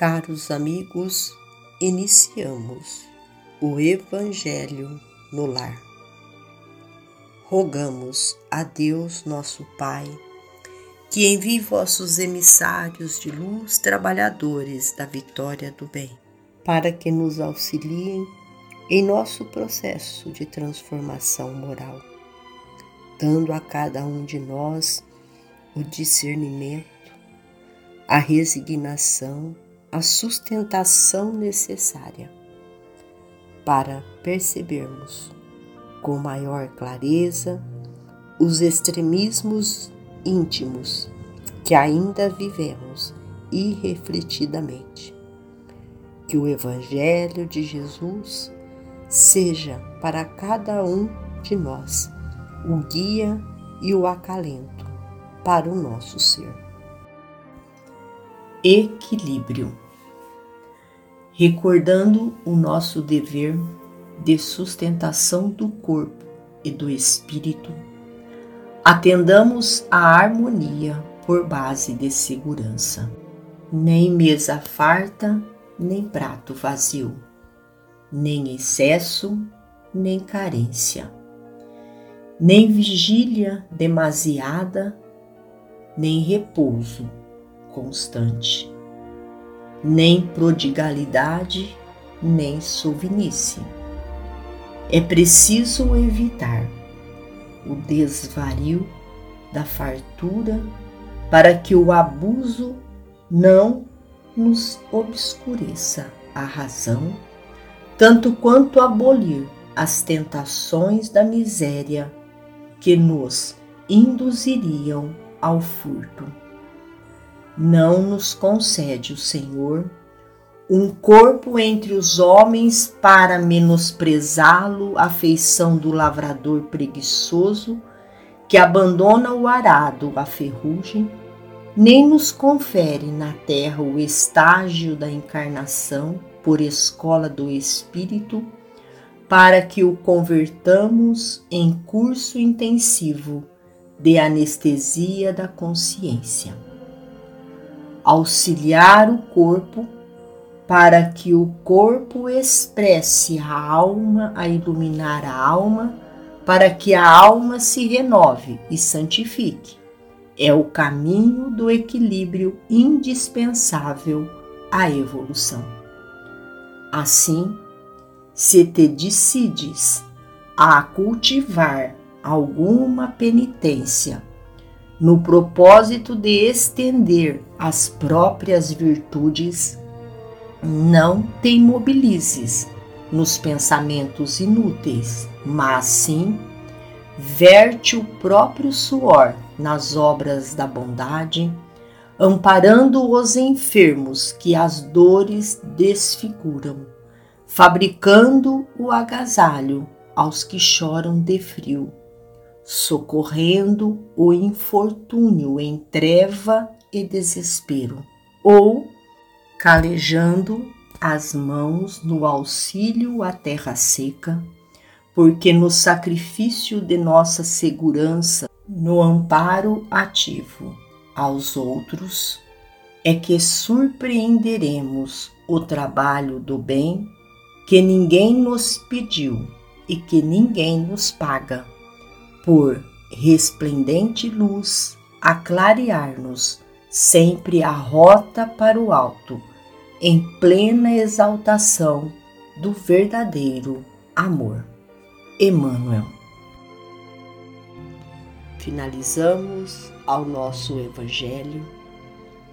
Caros amigos, iniciamos o Evangelho no Lar. Rogamos a Deus, nosso Pai, que envie vossos emissários de luz, trabalhadores da vitória do bem, para que nos auxiliem em nosso processo de transformação moral, dando a cada um de nós o discernimento, a resignação, a sustentação necessária para percebermos com maior clareza os extremismos íntimos que ainda vivemos irrefletidamente. Que o Evangelho de Jesus seja para cada um de nós o guia e o acalento para o nosso ser. Equilíbrio. Recordando o nosso dever de sustentação do corpo e do espírito, atendamos à harmonia por base de segurança. Nem mesa farta, nem prato vazio, nem excesso, nem carência, nem vigília demasiada, nem repouso constante nem prodigalidade, nem sovinice. É preciso evitar o desvario da fartura para que o abuso não nos obscureça a razão, tanto quanto abolir as tentações da miséria que nos induziriam ao furto não nos concede o Senhor um corpo entre os homens para menosprezá-lo a feição do lavrador preguiçoso que abandona o arado à ferrugem, nem nos confere na terra o estágio da encarnação por escola do Espírito, para que o convertamos em curso intensivo de anestesia da consciência auxiliar o corpo para que o corpo expresse a alma, a iluminar a alma, para que a alma se renove e santifique. É o caminho do equilíbrio indispensável à evolução. Assim, se te decides a cultivar alguma penitência no propósito de estender as próprias virtudes, não te imobilizes nos pensamentos inúteis, mas sim verte o próprio suor nas obras da bondade, amparando os enfermos que as dores desfiguram, fabricando o agasalho aos que choram de frio socorrendo o infortúnio em treva e desespero, ou calejando as mãos no auxílio à terra seca, porque no sacrifício de nossa segurança, no amparo ativo aos outros, é que surpreenderemos o trabalho do bem que ninguém nos pediu e que ninguém nos paga por resplendente luz a clarear-nos sempre a rota para o alto, em plena exaltação do verdadeiro amor. Emmanuel. Finalizamos ao nosso Evangelho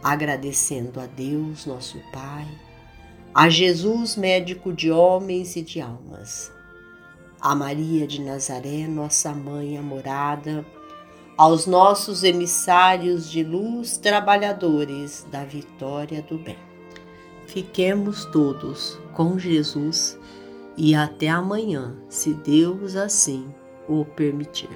agradecendo a Deus, nosso Pai, a Jesus, médico de homens e de almas a Maria de Nazaré, nossa mãe amorada, aos nossos emissários de luz, trabalhadores da vitória do bem. Fiquemos todos com Jesus e até amanhã, se Deus assim o permitir.